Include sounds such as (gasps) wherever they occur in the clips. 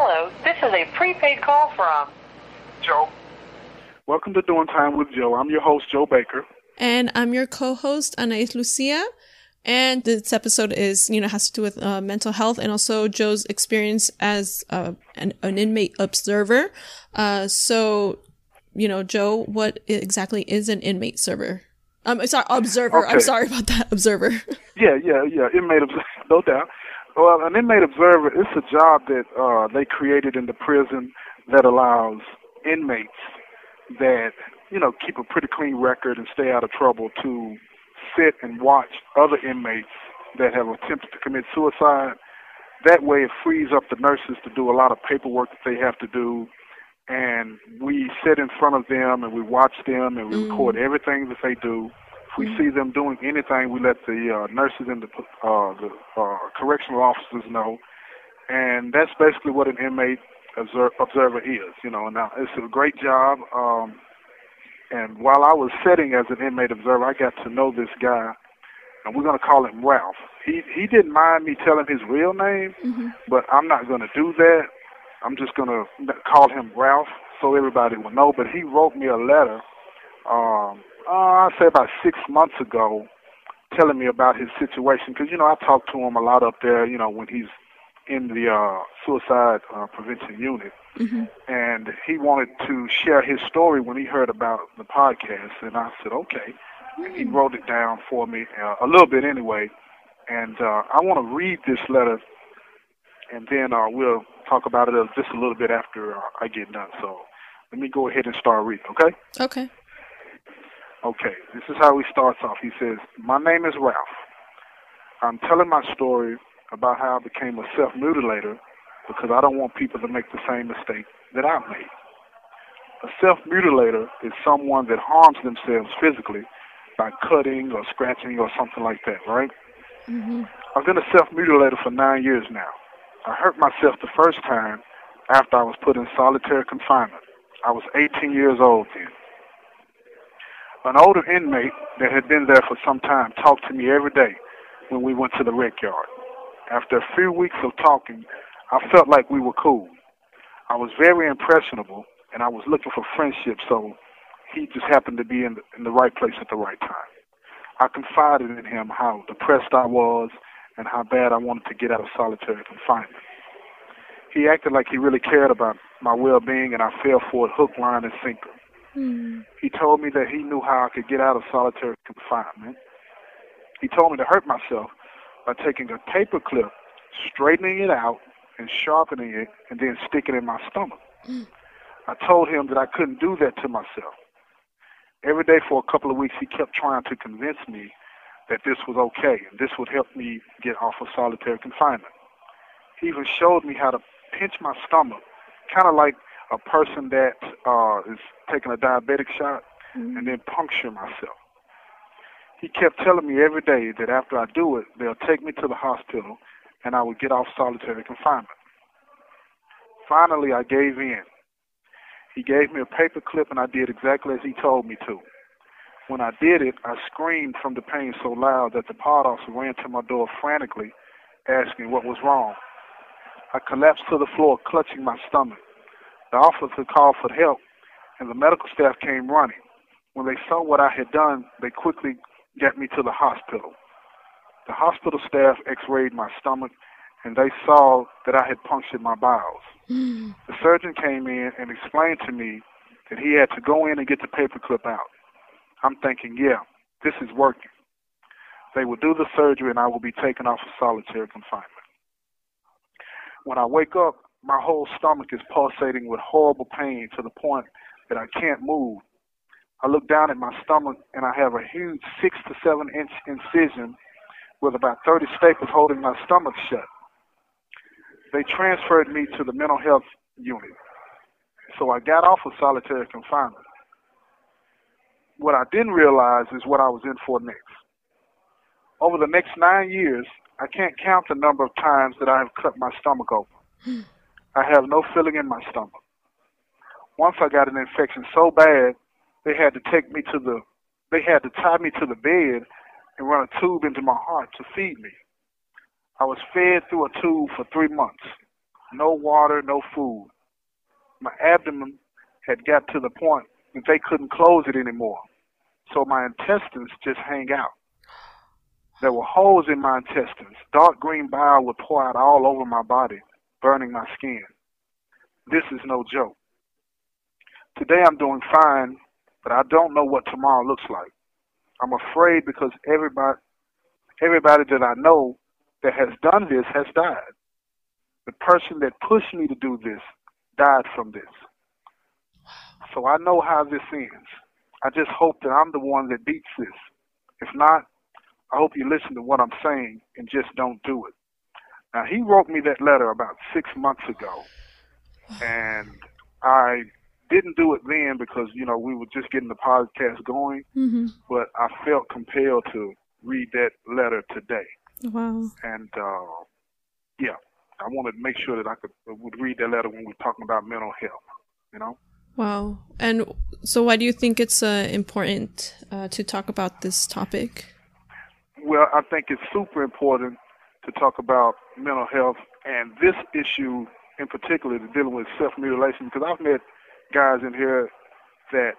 Hello, this is a prepaid call from Joe. Welcome to Doing Time with Joe. I'm your host, Joe Baker. And I'm your co-host, Anais Lucia. And this episode is, you know, has to do with uh, mental health and also Joe's experience as uh, an, an, inmate observer. Uh, so, you know, Joe, what exactly is an inmate server? I'm sorry, observer. Okay. I'm sorry about that, observer. (laughs) Yeah, yeah, yeah. Inmate observer, no doubt. Well, an inmate observer is a job that uh, they created in the prison that allows inmates that you know keep a pretty clean record and stay out of trouble to sit and watch other inmates that have attempted to commit suicide. That way, it frees up the nurses to do a lot of paperwork that they have to do, and we sit in front of them and we watch them and we mm. record everything that they do. We mm. see them doing anything, we let the uh, nurses and the, uh, the uh, correctional officers know, and that's basically what an inmate observer is. You know, now it's a great job. Um, and while I was sitting as an inmate observer, I got to know this guy, and we're going to call him Ralph. He he didn't mind me telling his real name, mm-hmm. but I'm not going to do that. I'm just going to call him Ralph so everybody will know. But he wrote me a letter, um, uh, I say about six months ago, telling me about his situation because you know I talk to him a lot up there. You know when he's in the uh, suicide uh, prevention unit, mm-hmm. and he wanted to share his story when he heard about the podcast, and I said okay. Mm-hmm. And he mm. wrote it down for me uh, a little bit anyway, and uh, I want to read this letter, and then uh, we'll talk about it just a little bit after uh, I get done. So let me go ahead and start reading. Okay. Okay. Okay. This is how he starts off. He says, "My name is Ralph. I'm telling my story about how I became a self-mutilator because I don't want people to make the same mistake that I made. A self-mutilator is someone that harms themselves physically by cutting or scratching or something like that, right? Mm-hmm. I've been a self-mutilator for nine years now. I hurt myself the first time after I was put in solitary confinement. I was 18 years old then. An older inmate that had been there for some time talked to me every day when we went to the rec yard. After a few weeks of talking, I felt like we were cool. I was very impressionable, and I was looking for friendship, so he just happened to be in the, in the right place at the right time. I confided in him how depressed I was and how bad I wanted to get out of solitary confinement. He acted like he really cared about my well-being, and I fell for it hook, line, and sinker. Mm. He told me that he knew how I could get out of solitary confinement. He told me to hurt myself by taking a paper clip, straightening it out, and sharpening it, and then sticking it in my stomach. Mm. I told him that I couldn't do that to myself. Every day for a couple of weeks, he kept trying to convince me that this was okay and this would help me get off of solitary confinement. He even showed me how to pinch my stomach, kind of like a person that uh, is taking a diabetic shot, mm-hmm. and then puncture myself he kept telling me every day that after I do it, they'll take me to the hospital and I would get off solitary confinement. Finally, I gave in. He gave me a paper clip and I did exactly as he told me to. When I did it, I screamed from the pain so loud that the pod officer ran to my door frantically, asking what was wrong. I collapsed to the floor, clutching my stomach. The officer called for help, and the medical staff came running. When they saw what I had done, they quickly got me to the hospital. The hospital staff x-rayed my stomach and they saw that I had punctured my bowels. Mm. The surgeon came in and explained to me that he had to go in and get the paperclip out. I'm thinking, yeah, this is working. They will do the surgery and I will be taken off of solitary confinement. When I wake up, my whole stomach is pulsating with horrible pain to the point that I can't move I look down at my stomach and I have a huge six to seven inch incision with about 30 staples holding my stomach shut. They transferred me to the mental health unit. So I got off of solitary confinement. What I didn't realize is what I was in for next. Over the next nine years, I can't count the number of times that I have cut my stomach open. Hmm. I have no feeling in my stomach. Once I got an infection so bad they had to take me to the, they had to tie me to the bed and run a tube into my heart to feed me. I was fed through a tube for three months. no water, no food. My abdomen had got to the point that they couldn't close it anymore. So my intestines just hang out. There were holes in my intestines. Dark green bile would pour out all over my body, burning my skin. This is no joke. Today I'm doing fine, but I don't know what tomorrow looks like. I'm afraid because everybody everybody that I know that has done this has died. The person that pushed me to do this died from this. So I know how this ends. I just hope that I'm the one that beats this. If not, I hope you listen to what I'm saying and just don't do it. Now, he wrote me that letter about six months ago, and I didn't do it then because, you know, we were just getting the podcast going, Mm-hmm. but I felt compelled to read that letter today. Wow. And, uh, yeah, I wanted to make sure that I could would read that letter when we we're talking about mental health, you know? Wow. And so, why do you think it's uh, important uh, to talk about this topic? Well, I think it's super important to talk about mental health and this issue in particular, dealing with self mutilation, because I've met guys in here that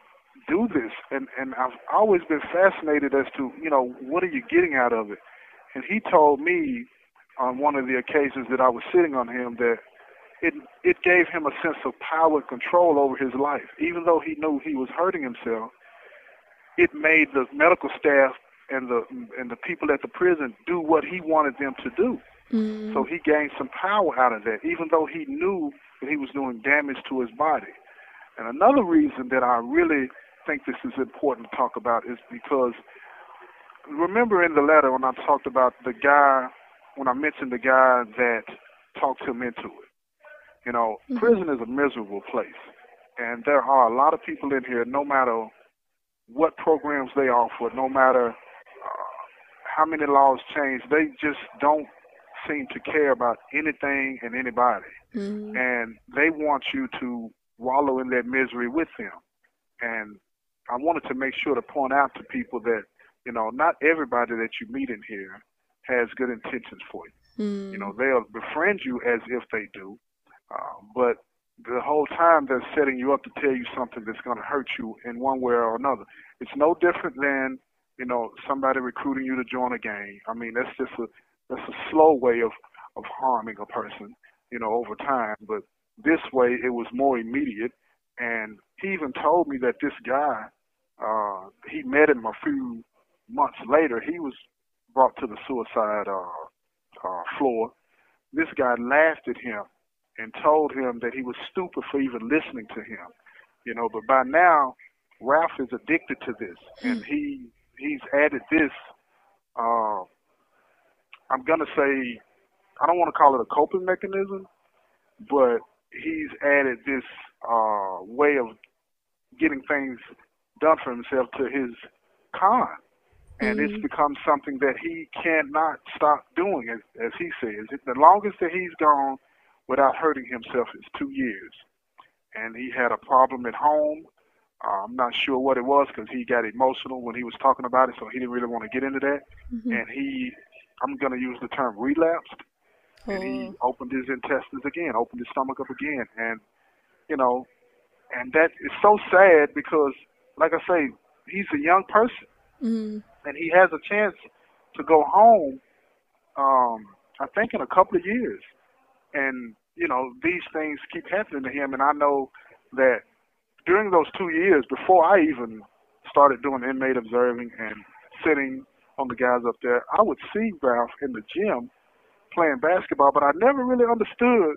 do this, and and I've always been fascinated as to you know what are you getting out of it. And he told me on one of the occasions that I was sitting on him that it it gave him a sense of power and control over his life, even though he knew he was hurting himself. It made the medical staff and the and the people at the prison do what he wanted them to do. Mm. So he gained some power out of that, even though he knew that he was doing damage to his body. And another reason that I really think this is important to talk about is because remember in the letter when I talked about the guy, when I mentioned the guy that talked him into it. You know, Mhm. prison is a miserable place. And there are a lot of people in here, no matter what programs they offer, no matter how many laws change, they just don't seem to care about anything and anybody. Mm. And they want you to wallow in that misery with them. And I wanted to make sure to point out to people that, you know, not everybody that you meet in here has good intentions for you. Mm. You know, they'll befriend you as if they do, uh, but the whole time they're setting you up to tell you something that's going to hurt you in one way or another. It's no different than, you know, somebody recruiting you to join a gang. I mean, that's just a that's a slow way of of harming a person, you know, over time. But this way, it was more immediate. And he even told me that this guy, uh, he met him a few months later. He was brought to the suicide uh, uh, floor. This guy laughed at him and told him that he was stupid for even listening to him. You know, but by now, Ralph is addicted to this, and he he's added this. Uh, I'm gonna say, I don't want to call it a coping mechanism, but he's added this uh, way of getting things done for himself to his con and it's Mhm. become something that he cannot stop doing, as, as he says. The longest that he's gone without hurting himself is two years, and he had a problem at home. Uh, I'm not sure what it was because he got emotional when he was talking about it, so he didn't really want to get into that. Mhm. And he, I'm going to use the term relapsed, and he Oh. opened his intestines again, opened his stomach up again, and you know, and that is so sad because, like I say, he's a young person Mm. and he has a chance to go home. Um, I think in a couple of years, and you know these things keep happening to him, and I know that during those two years, before I even started doing inmate observing and sitting on the guys up there, I would see Ralph in the gym playing basketball, but I never really understood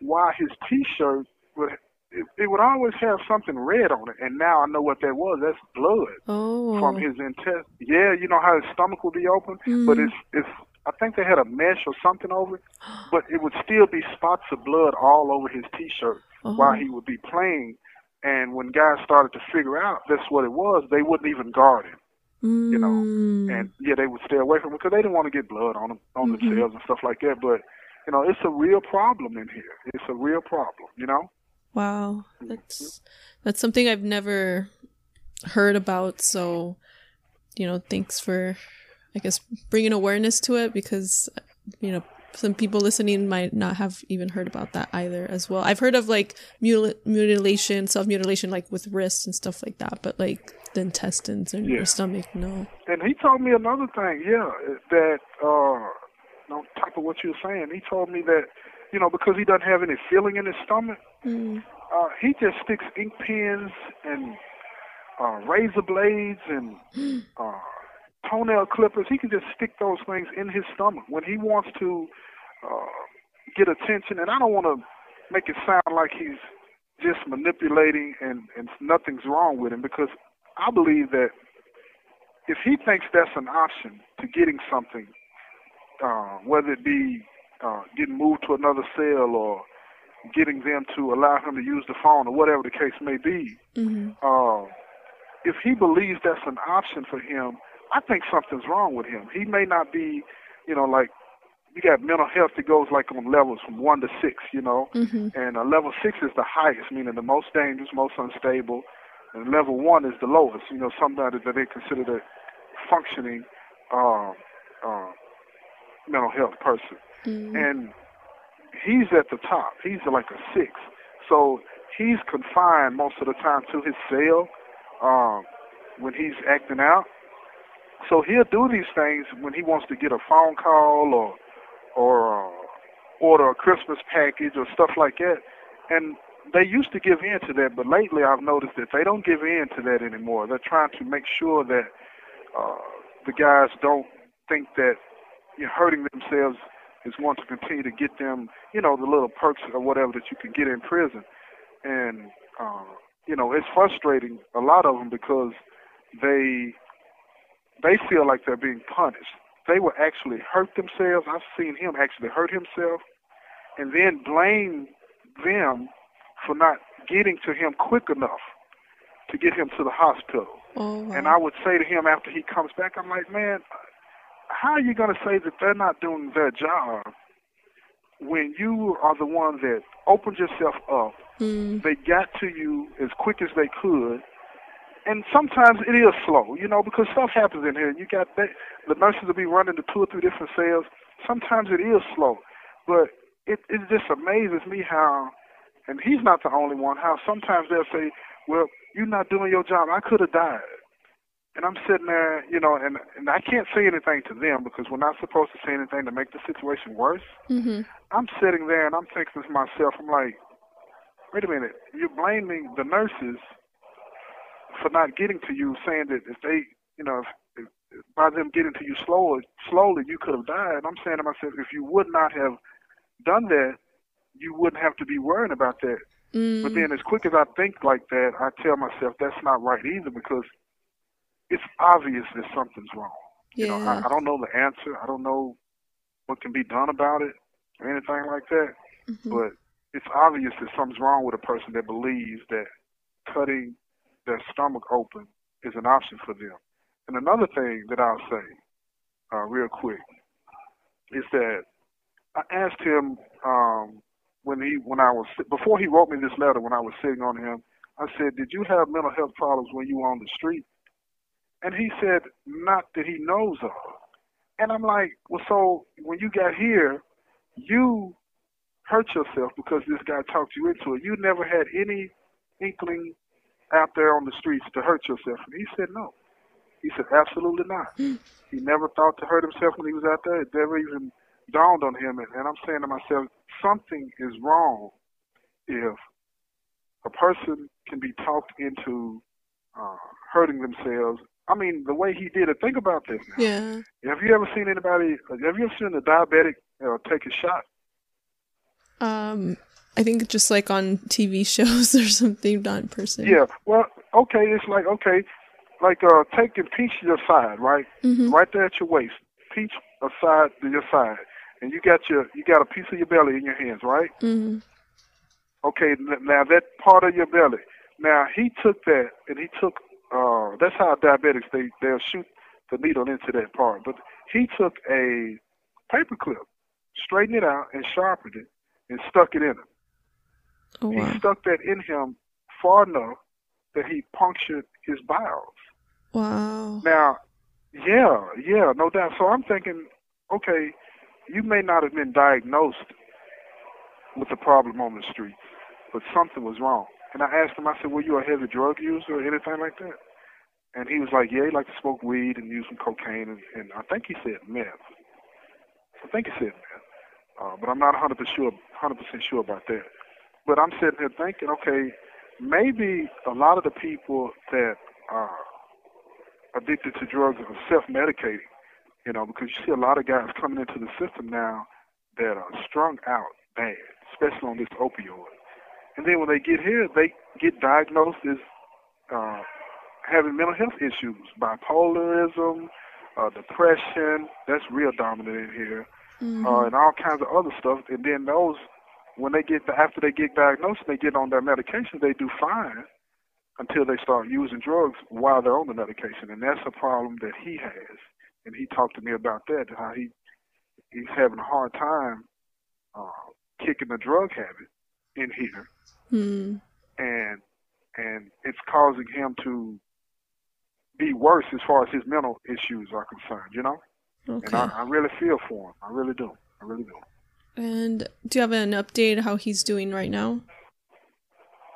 why his T-shirt would. It, it would always have something red on it, and now I know what that was. That's blood Oh. from his intestine. Yeah, you know how his stomach would be open, but Mm. it's it's. I think they had a mesh or something over it, but it would still be spots of blood all over his T-shirt (gasps) Oh. while he would be playing. And when guys started to figure out that's what it was, they wouldn't even guard him. you know, Mm. And yeah, they would stay away from him because they didn't want to get blood on them on Mhm. themselves and stuff like that. But you know, it's a real problem in here. It's a real problem. You know. Wow, that's that's something I've never heard about. So, you know, thanks for, I guess, bringing awareness to it because, you know, some people listening might not have even heard about that either as well. I've heard of like mutil- mutilation, self mutilation, like with wrists and stuff like that, but like the intestines and Yeah. your stomach, no. And he told me another thing, yeah, that uh on top of what you were saying, he told me that, you know, because he doesn't have any feeling in his stomach, Mm. uh he just sticks ink pens and uh razor blades and (gasps) uh toenail clippers. He can just stick those things in his stomach when he wants to uh get attention and I don't want to make it sound like he's just manipulating and and nothing's wrong with him because I believe that if he thinks that's an option to getting something, uh, whether it be uh, getting moved to another cell or getting them to allow him to use the phone or whatever the case may be, hmm uh, if he believes that's an option for him, I think something's wrong with him. He may not be, you know, like you got mental health that goes like on levels from one to six, you know, hmm and uh, level six is the highest, meaning the most dangerous, most unstable, and level one is the lowest. You know, somebody that they consider the functioning uh, uh, mental health person, mm and he's at the top. He's like a six, so he's confined most of the time to his cell um, when he's acting out. So he'll do these things when he wants to get a phone call or or uh, order a Christmas package or stuff like that. And they used to give in to that, but lately I've noticed that they don't give in to that anymore. They're trying to make sure that uh, the guys don't think that you know, hurting themselves is going to continue to get them, you know, the little perks or whatever that you can get in prison. And, uh, you know, it's frustrating, a lot of them, because they they feel like they're being punished. They will actually hurt themselves. I've seen him actually hurt himself and then blame them for not getting to him quick enough to get him to the hospital. Oh, wow. And I would say to him after he comes back, I'm like, man, how are you going to say that they're not doing their job when you are the one that opened yourself up? Mm. They got to you as quick as they could. And sometimes it is slow, you know, because stuff happens in here. You got that, the nurses will be running to two or three different cells. Sometimes it is slow, but it it just amazes me how, and he's not the only one. How sometimes they'll say, "Well, you're not doing your job. I could have died." And I'm sitting there, you know, and and I can't say anything to them because we're not supposed to say anything to make the situation worse. hmm I'm sitting there and I'm thinking to myself, I'm like, wait a minute, you're blaming the nurses for not getting to you, saying that if they, you know, if, if, by them getting to you slowly, slowly, you could have died. I'm saying to myself, if you would not have done that, you wouldn't have to be worrying about that. Mm. But then, as quick as I think like that, I tell myself that's not right either because it's obvious that something's wrong. You know, yeah. I, I don't know the answer. I don't know what can be done about it or anything like that. Mhm. But it's obvious that something's wrong with a person that believes that cutting their stomach open is an option for them. And another thing that I'll say, uh, real quick, is that I asked him um, when he when I was before he wrote me this letter when I was sitting on him. I said, "Did you have mental health problems when you were on the street?" And he said, "Not that he knows of." And I'm like, "Well, so when you got here, you hurt yourself because this guy talked you into it. You never had any inkling out there on the streets to hurt yourself." And he said, "No." He said, "Absolutely not." he never thought to hurt himself when he was out there. It never even dawned on him. And, and I'm saying to myself, something is wrong if a person can be talked into uh, hurting themselves. I mean, the way he did it. Think about this. Now. Yeah. Have you ever seen anybody? Have you ever seen a diabetic uh, take a shot? Um, I think just like on TV (laughs) shows or something, not in person. Yeah. Well, okay. It's like okay, like uh, taking pinch your side, right? hmm right there at your waist, pinch aside to your side, and you got your you got a piece of your belly in your hands, right? hmm Okay, now that part of your belly. Now he took that and he took. Uh, that's how diabetics they they'll shoot the needle into that part. But he took a paper clip, straightened it out, and sharpened it, and stuck it in him. Oh He stuck that in him far enough that he punctured his bowels. Wow. Now, yeah, yeah, no doubt. So I'm thinking, okay, you may not have been diagnosed with the problem on the street, but something was wrong. And I asked him, I said, were you a heavy drug user or anything like that? And he was like, yeah, he liked to smoke weed and use some cocaine, and, and I think he said meth. I think he said meth, uh, but I'm not 100% sure, 100% sure about that. But I'm sitting here thinking, okay, maybe a lot of the people that are addicted to drugs are self-medicating, you know, because you see a lot of guys coming into the system now that are strung out bad, especially on this opioid. And then when they get here, they get diagnosed as uh, having mental health issues, bipolarism, uh, depression. That's real dominant in here, mm-hmm. uh, and all kinds of other stuff. And then those, when they get after they get diagnosed, and they get on their medication, they do fine until they start using drugs while they're on the medication, and that's a problem that he has. And he talked to me about that, how he he's having a hard time uh, kicking the drug habit in here, mm. and and it's causing him to be worse as far as his mental issues are concerned. You know, okay. and I, I really feel for him. I really do. I really do. And do you have an update how he's doing right now?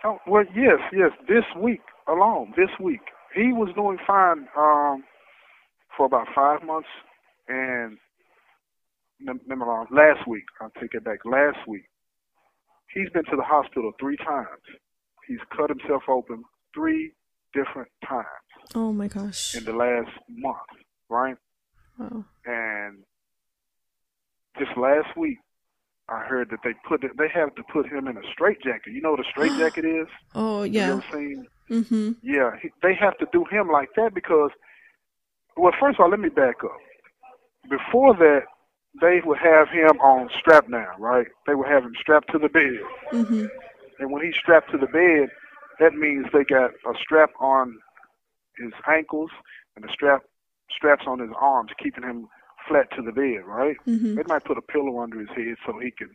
Oh well, yes, yes. This week alone, this week he was doing fine um, for about five months, and remember last week. I'll take it back. Last week He's been to the hospital three times. He's cut himself open three different times. Oh my gosh. In the last month, right? Wow. And just last week, I heard that they put they have to put him in a straitjacket. You know what a straitjacket (gasps) is? Oh yeah. You ever seen? Mhm. Yeah, he, they have to do him like that because, well, first of all, let me back up. Before that, they would have him on strap down, right? They would have him strapped to the bed. Mm-hmm. And when he's strapped to the bed, that means they got a strap on his ankles and a strap straps on his arms, keeping him flat to the bed, right? Mm-hmm. They might put a pillow under his head so he can,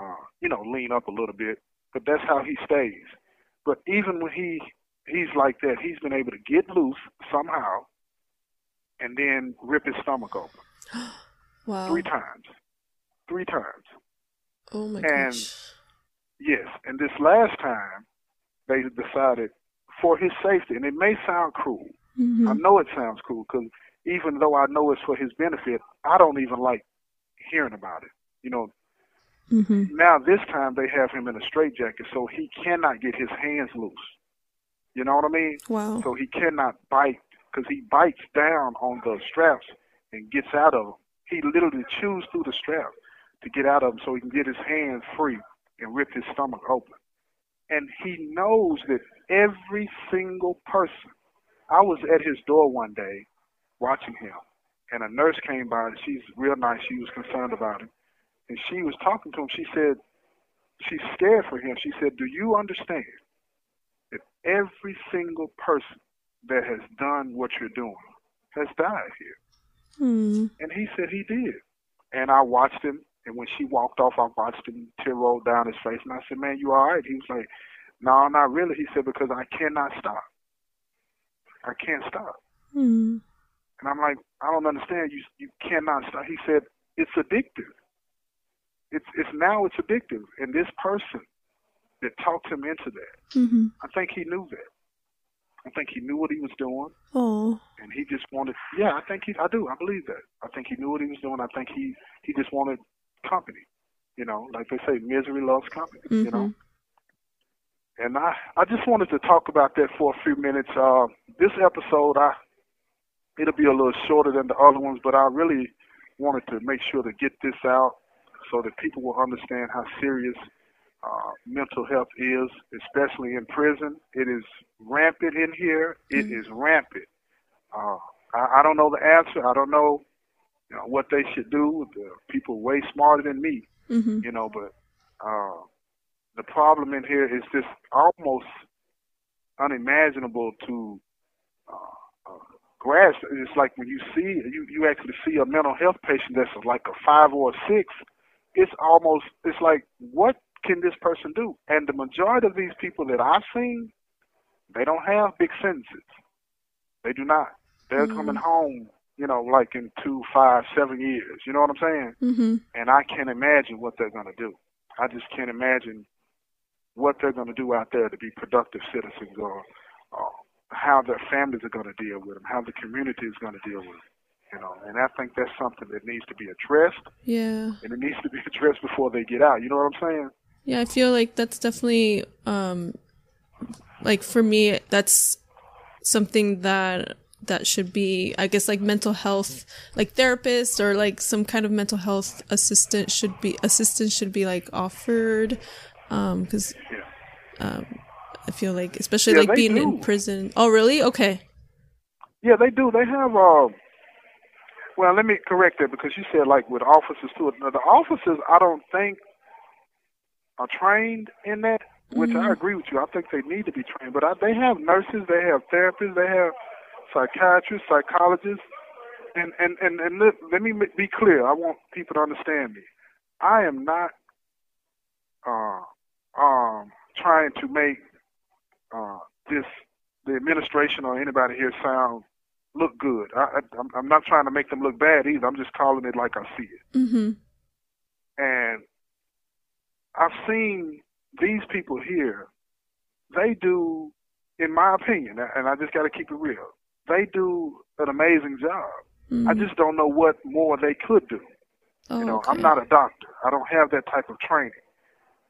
uh, you know, lean up a little bit. But that's how he stays. But even when he he's like that, he's been able to get loose somehow, and then rip his stomach open. (gasps) Wow. Three times. Three times. Oh my and gosh. yes, and this last time they decided for his safety, and it may sound cruel. Mm-hmm. I know it sounds cruel because even though I know it's for his benefit, I don't even like hearing about it. You know. Mm-hmm. Now this time they have him in a straitjacket, so he cannot get his hands loose. You know what I mean? Wow. So he cannot bite because he bites down on the straps and gets out of them. He literally chews through the strap to get out of them so he can get his hands free and rip his stomach open. And he knows that every single person. I was at his door one day watching him, and a nurse came by, and she's real nice. She was concerned about him. And she was talking to him. She said, she's scared for him. She said, Do you understand that every single person that has done what you're doing has died here? Hmm. And he said he did. And I watched him, and when she walked off, I watched him tear roll down his face. And I said, Man, you all right? He was like, No, not really. He said, Because I cannot stop. I can't stop. Hmm. And I'm like, I don't understand. You you cannot stop. He said, It's addictive. It's it's now it's addictive. And this person that talked him into that, Mm-hmm. I think he knew that. I think he knew what he was doing. Oh. and he just wanted yeah i think he i do i believe that i think he knew what he was doing i think he he just wanted company you know like they say misery loves company Mm-hmm. you know and i i just wanted to talk about that for a few minutes uh this episode i it'll be a little shorter than the other ones but i really wanted to make sure to get this out so that people will understand how serious uh, mental health is, especially in prison. It is rampant in here. It Mhm. is rampant. Uh, I, I don't know the answer. I don't know, you know what they should do. The people way smarter than me, Mm-hmm. you know. But uh, the problem in here is just almost unimaginable to uh, grasp. It's like when you see you you actually see a mental health patient that's like a five or a six. It's almost it's like what can this person do? And the majority of these people that I've seen, they don't have big sentences. They do not. They're Mm. coming home you know, like in two, five, seven years. You know what I'm saying? Mm-hmm. And I can't imagine what they're going to do. I just can't imagine what they're going to do out there to be productive citizens or uh, how their families are going to deal with them, how the community is going to deal with them. You know, and I think that's something that needs to be addressed. Yeah. And it needs to be (laughs) addressed before they get out. You know what I'm saying? Yeah, I feel like that's definitely um like for me that's something that that should be i guess like mental health like therapist or like some kind of mental health assistant should be assistance should be like offered um because Yeah. um i feel like especially Yeah, like being in prison oh really okay Yeah, they do. They have. Uh, well, let me correct that because you said like with officers too. Now, the officers, I don't think are trained in that, which I Mhm. agree with you. I think they need to be trained, but I, they have nurses, they have therapists, they have psychiatrists, psychologists, and and and, and let, let me be clear. I want people to understand me. I am not uh, um, trying to make uh, this the administration or anybody here sound look good. I, I, I'm- I'm not trying to make them look bad either. I'm just calling it like I see it. mm-hmm And I've seen these people here. They do, in my opinion, and I just got to keep it real. They do an amazing job. I just don't know what more they could do. Mm-hmm. oh, You know, okay. I'm not a doctor. I don't have that type of training.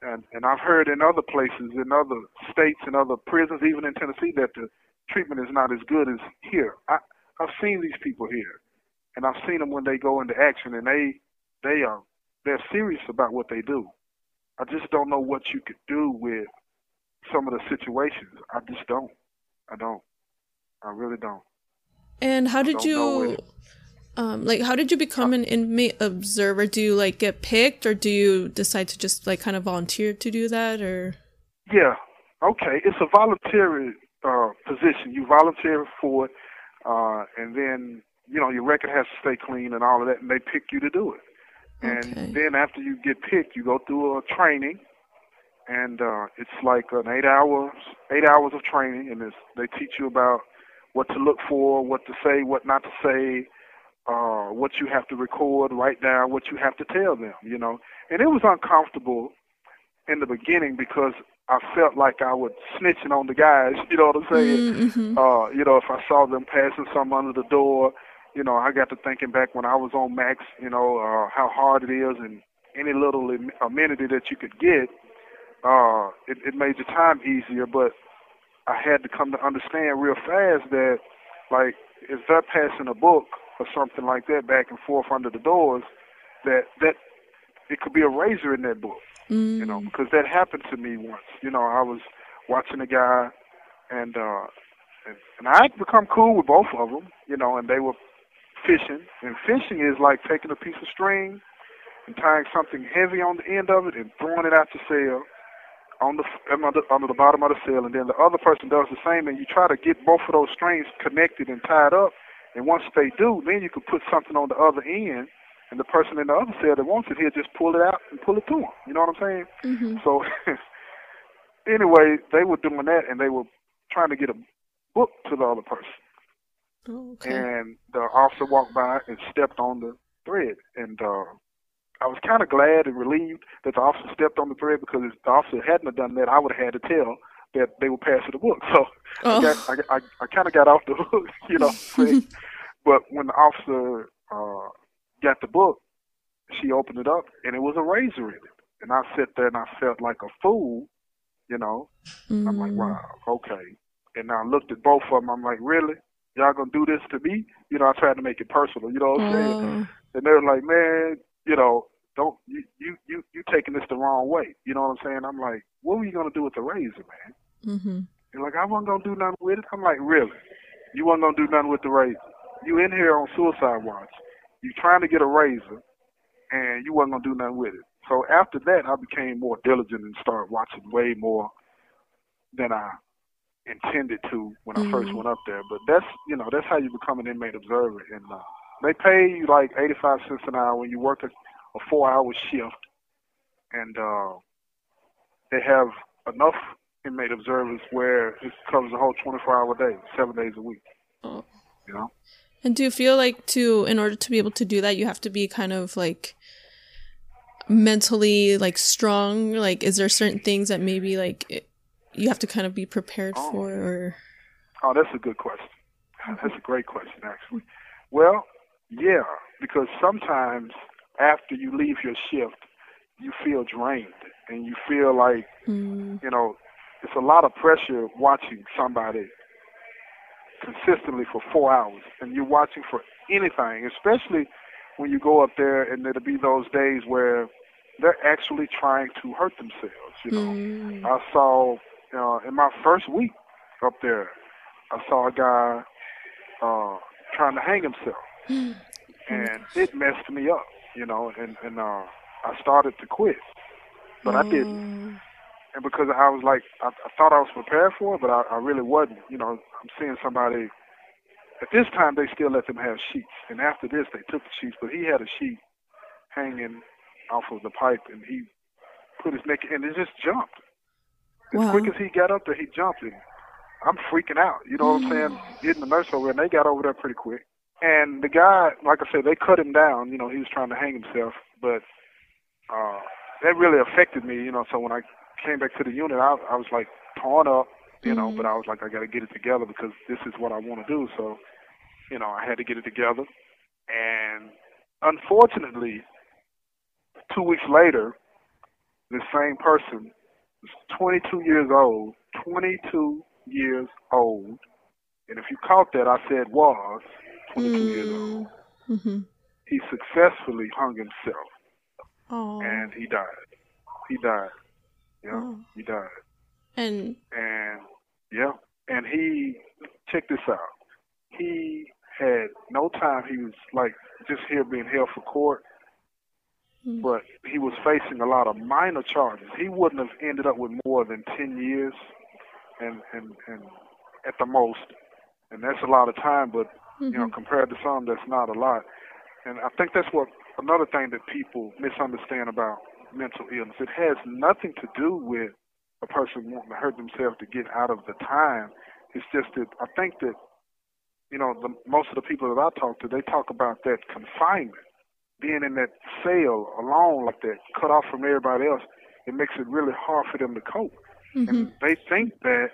And and I've heard in other places, in other states, in other prisons, even in Tennessee, that the treatment is not as good as here. I I've seen these people here, and I've seen them when they go into action, and they they are they're serious about what they do. I just don't know what you could do with some of the situations. I just don't. I don't. I really don't. And how did don't you. Um like how did you become an inmate observer? Do you like get picked or do you decide to just like kind of volunteer to do that or Yeah. Okay. It's a voluntary uh, position. You volunteer for it, uh, and then you know your record has to stay clean and all of that, and they pick you to do it. And Okay. then after you get picked, you go through a training, and uh, it's like an eight hours eight hours of training, and it's, they teach you about what to look for, what to say, what not to say, uh, what you have to record, write down, what you have to tell them. You know, and it was uncomfortable in the beginning because I felt like I was snitching on the guys. (laughs) You know what I'm saying? Mm-hmm. Uh, you know, if I saw them passing something under the door, you know, I got to thinking back when I was on Max, you know, uh, how hard it is and any little amenity that you could get, uh, it, it made your time easier. But I had to come to understand real fast that, like, if they're passing a book or something like that back and forth under the doors, that that it could be a razor in that book you know, because that happened to me once. You know, I was watching a guy, and uh, and, and I'd become cool with both of them. You know, and they were fishing, and fishing is like taking a piece of string and tying something heavy on the end of it and throwing it out the cell on the under, under the bottom of the cell, and then the other person does the same, and you try to get both of those strings connected and tied up. And once they do, then you can put something on the other end, and the person in the other cell that wants it here just pull it out and pull it to him. You know what I'm saying? Mm-hmm. So (laughs) anyway, they were doing that, and they were trying to get a book to the other person. Oh, okay. And the officer walked by and stepped on the thread, and uh, I was kind of glad and relieved that the officer stepped on the thread because if the officer hadn't have done that, I would have had to tell that they were passing the book. (laughs) So Oh. I, got, I, I, I kind of got off the (laughs) hook, you know. But when the officer uh, got the book, she opened it up, and it was a razor in it. And I sat there and I felt like a fool, you know. I'm like, Mm. wow, okay. And I looked at both of them. I'm like, really? Y'all gonna do this to me? You know, I tried to make it personal. You know what I'm saying? Oh. And they were like, man, you know, don't you you you you taking this the wrong way. You know what I'm saying? I'm like, what were you gonna do with the razor, man? Mm-hmm. They're like, I wasn't gonna do nothing with it. I'm like, really? You wasn't gonna do nothing with the razor? You in here on suicide watch? You trying to get a razor, and you wasn't gonna do nothing with it. So after that, I became more diligent and started watching way more than I intended to when I first Mhm. went up there. But that's you know that's how you become an inmate observer, and uh, they pay you like 85 cents an hour when you work a, a four-hour shift, and uh, they have enough inmate observers where it covers the whole 24-hour day, seven days a week. Oh. You know. And do you feel like to in order to be able to do that, you have to be kind of like mentally like strong? Like, is there certain things that maybe like it, you have to kind of be prepared Oh. for? Or Oh, that's a good question. That's a great question, actually. Well, yeah, because sometimes after you leave your shift, you feel drained and you feel like, Mm, you know, it's a lot of pressure watching somebody consistently for four hours and you're watching for anything, especially when you go up there and there'll be those days where they're actually trying to hurt themselves, you know. mm, I saw uh, in my first week up there, I saw a guy uh, trying to hang himself, (gasps) and it messed me up, you know. And and uh, I started to quit, but I didn't. And because I was like, I, I thought I was prepared for it, but I, I really wasn't. You know, I'm seeing somebody. At this time, they still let them have sheets, and after this, they took the sheets. But he had a sheet hanging off of the pipe, and he put his neck, and it just jumped. As Wow. quick as he got up there, he jumped, and I'm freaking out. You know what I'm saying? Getting the nurse over, and they got over there pretty quick. And the guy, like I said, they cut him down. You know, he was trying to hang himself, but uh, that really affected me. You know, so when I came back to the unit, I, I was like torn up. You know, Mhm. but I was like, I got to get it together because this is what I want to do. So, you know, I had to get it together. And unfortunately, two weeks later, the same person was 22 years old, 22 years old. And if you caught that, I said was 22 years old. mm, mhm. He successfully hung himself Oh, and he died. He died. Yeah, Oh. he died. and And yeah, and he check this out. He had no time. He was like just here being held for court, Mm. but he was facing a lot of minor charges. He wouldn't have ended up with more than ten years, and and and at the most, and that's a lot of time. But you know, mhm. compared to some, that's not a lot. And I think that's what another thing that people misunderstand about mental illness. It has nothing to do with a person wanting to hurt themselves to get out of the time. It's just that I think that, you know, the, most of the people that I talk to, they talk about that confinement, being in that cell alone like that, cut off from everybody else. It makes it really hard for them to cope Mhm. and they think that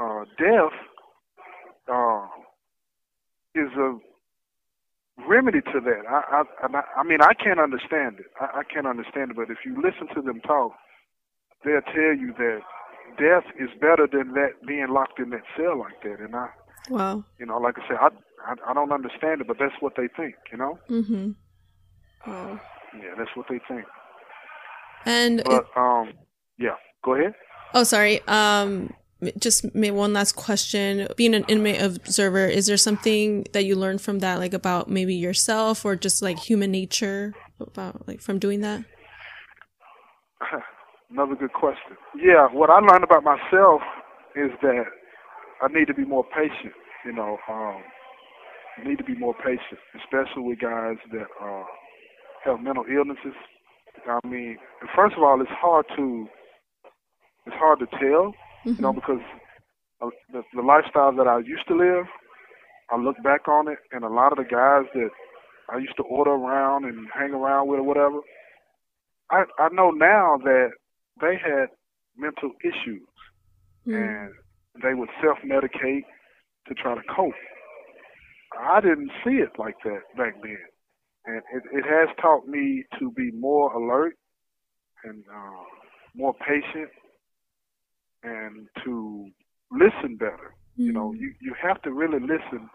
uh, death uh, is a remedy to that. I, I, I, I mean, I can't understand it. I, I can't understand it. But if you listen to them talk, they'll tell you that death is better than that being locked in that cell like that. And I, Wow. you know, like I said, I, I, I don't understand it, but that's what they think. You know? Mm-hmm. Wow. Yeah, that's what they think. And it- um, yeah, go ahead. oh, sorry. Um, just maybe one last question. Being an inmate observer, is there something that you learned from that, like about maybe yourself or just like human nature, about like from doing that? (sighs) Another good question. Yeah, what I learned about myself is that I need to be more patient. You know, um, I need to be more patient, especially with guys that uh, have mental illnesses. I mean, first of all, it's hard to it's hard to tell, you know, Mhm. because uh, the, the lifestyle that I used to live, I look back on it, and a lot of the guys that I used to order around and hang around with or whatever, I I know now that they had mental issues Mm. and they would self-medicate to try to cope. I didn't see it like that back then, and it, it has taught me to be more alert and uh, more patient and to listen better. You know, Mm. you you have to really listen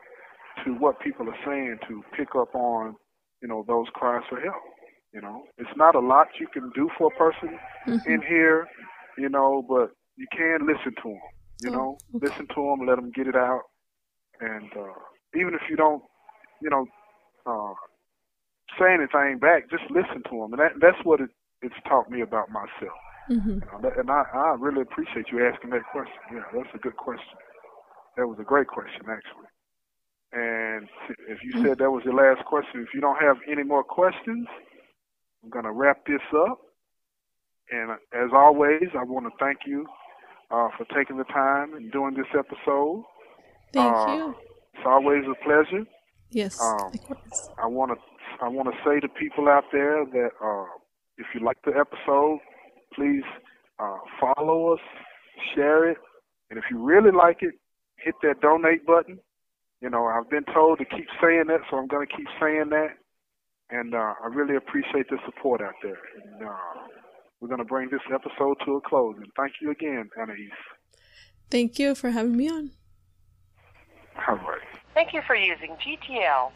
to what people are saying to pick up on, you know, those cries for help. You know, it's not a lot you can do for a person Mhm. in here, you know, but you can listen to them. You Oh, know, okay. listen to them, let them get it out, and uh, even if you don't, you know, uh, say anything back, just listen to them, and that, that's what it, it's taught me about myself. Mhm. You know, and I, I really appreciate you asking that question. Yeah, that's a good question. That was a great question, actually. And if you said that was your last question, if you don't have any more questions, I'm going to wrap this up. And as always, I want to thank you uh, for taking the time and doing this episode. Thank Uh, you. It's always a pleasure. Yes. Um, I want to I want to say to people out there that uh, if you like the episode, please uh, follow us, share it, and if you really like it, hit that donate button. You know, I've been told to keep saying that, so I'm going to keep saying that. And uh, I really appreciate the support out there. And, uh, we're going to bring this episode to a close. And thank you again, Anais. Thank you for having me on. All right. Thank you for using GTL.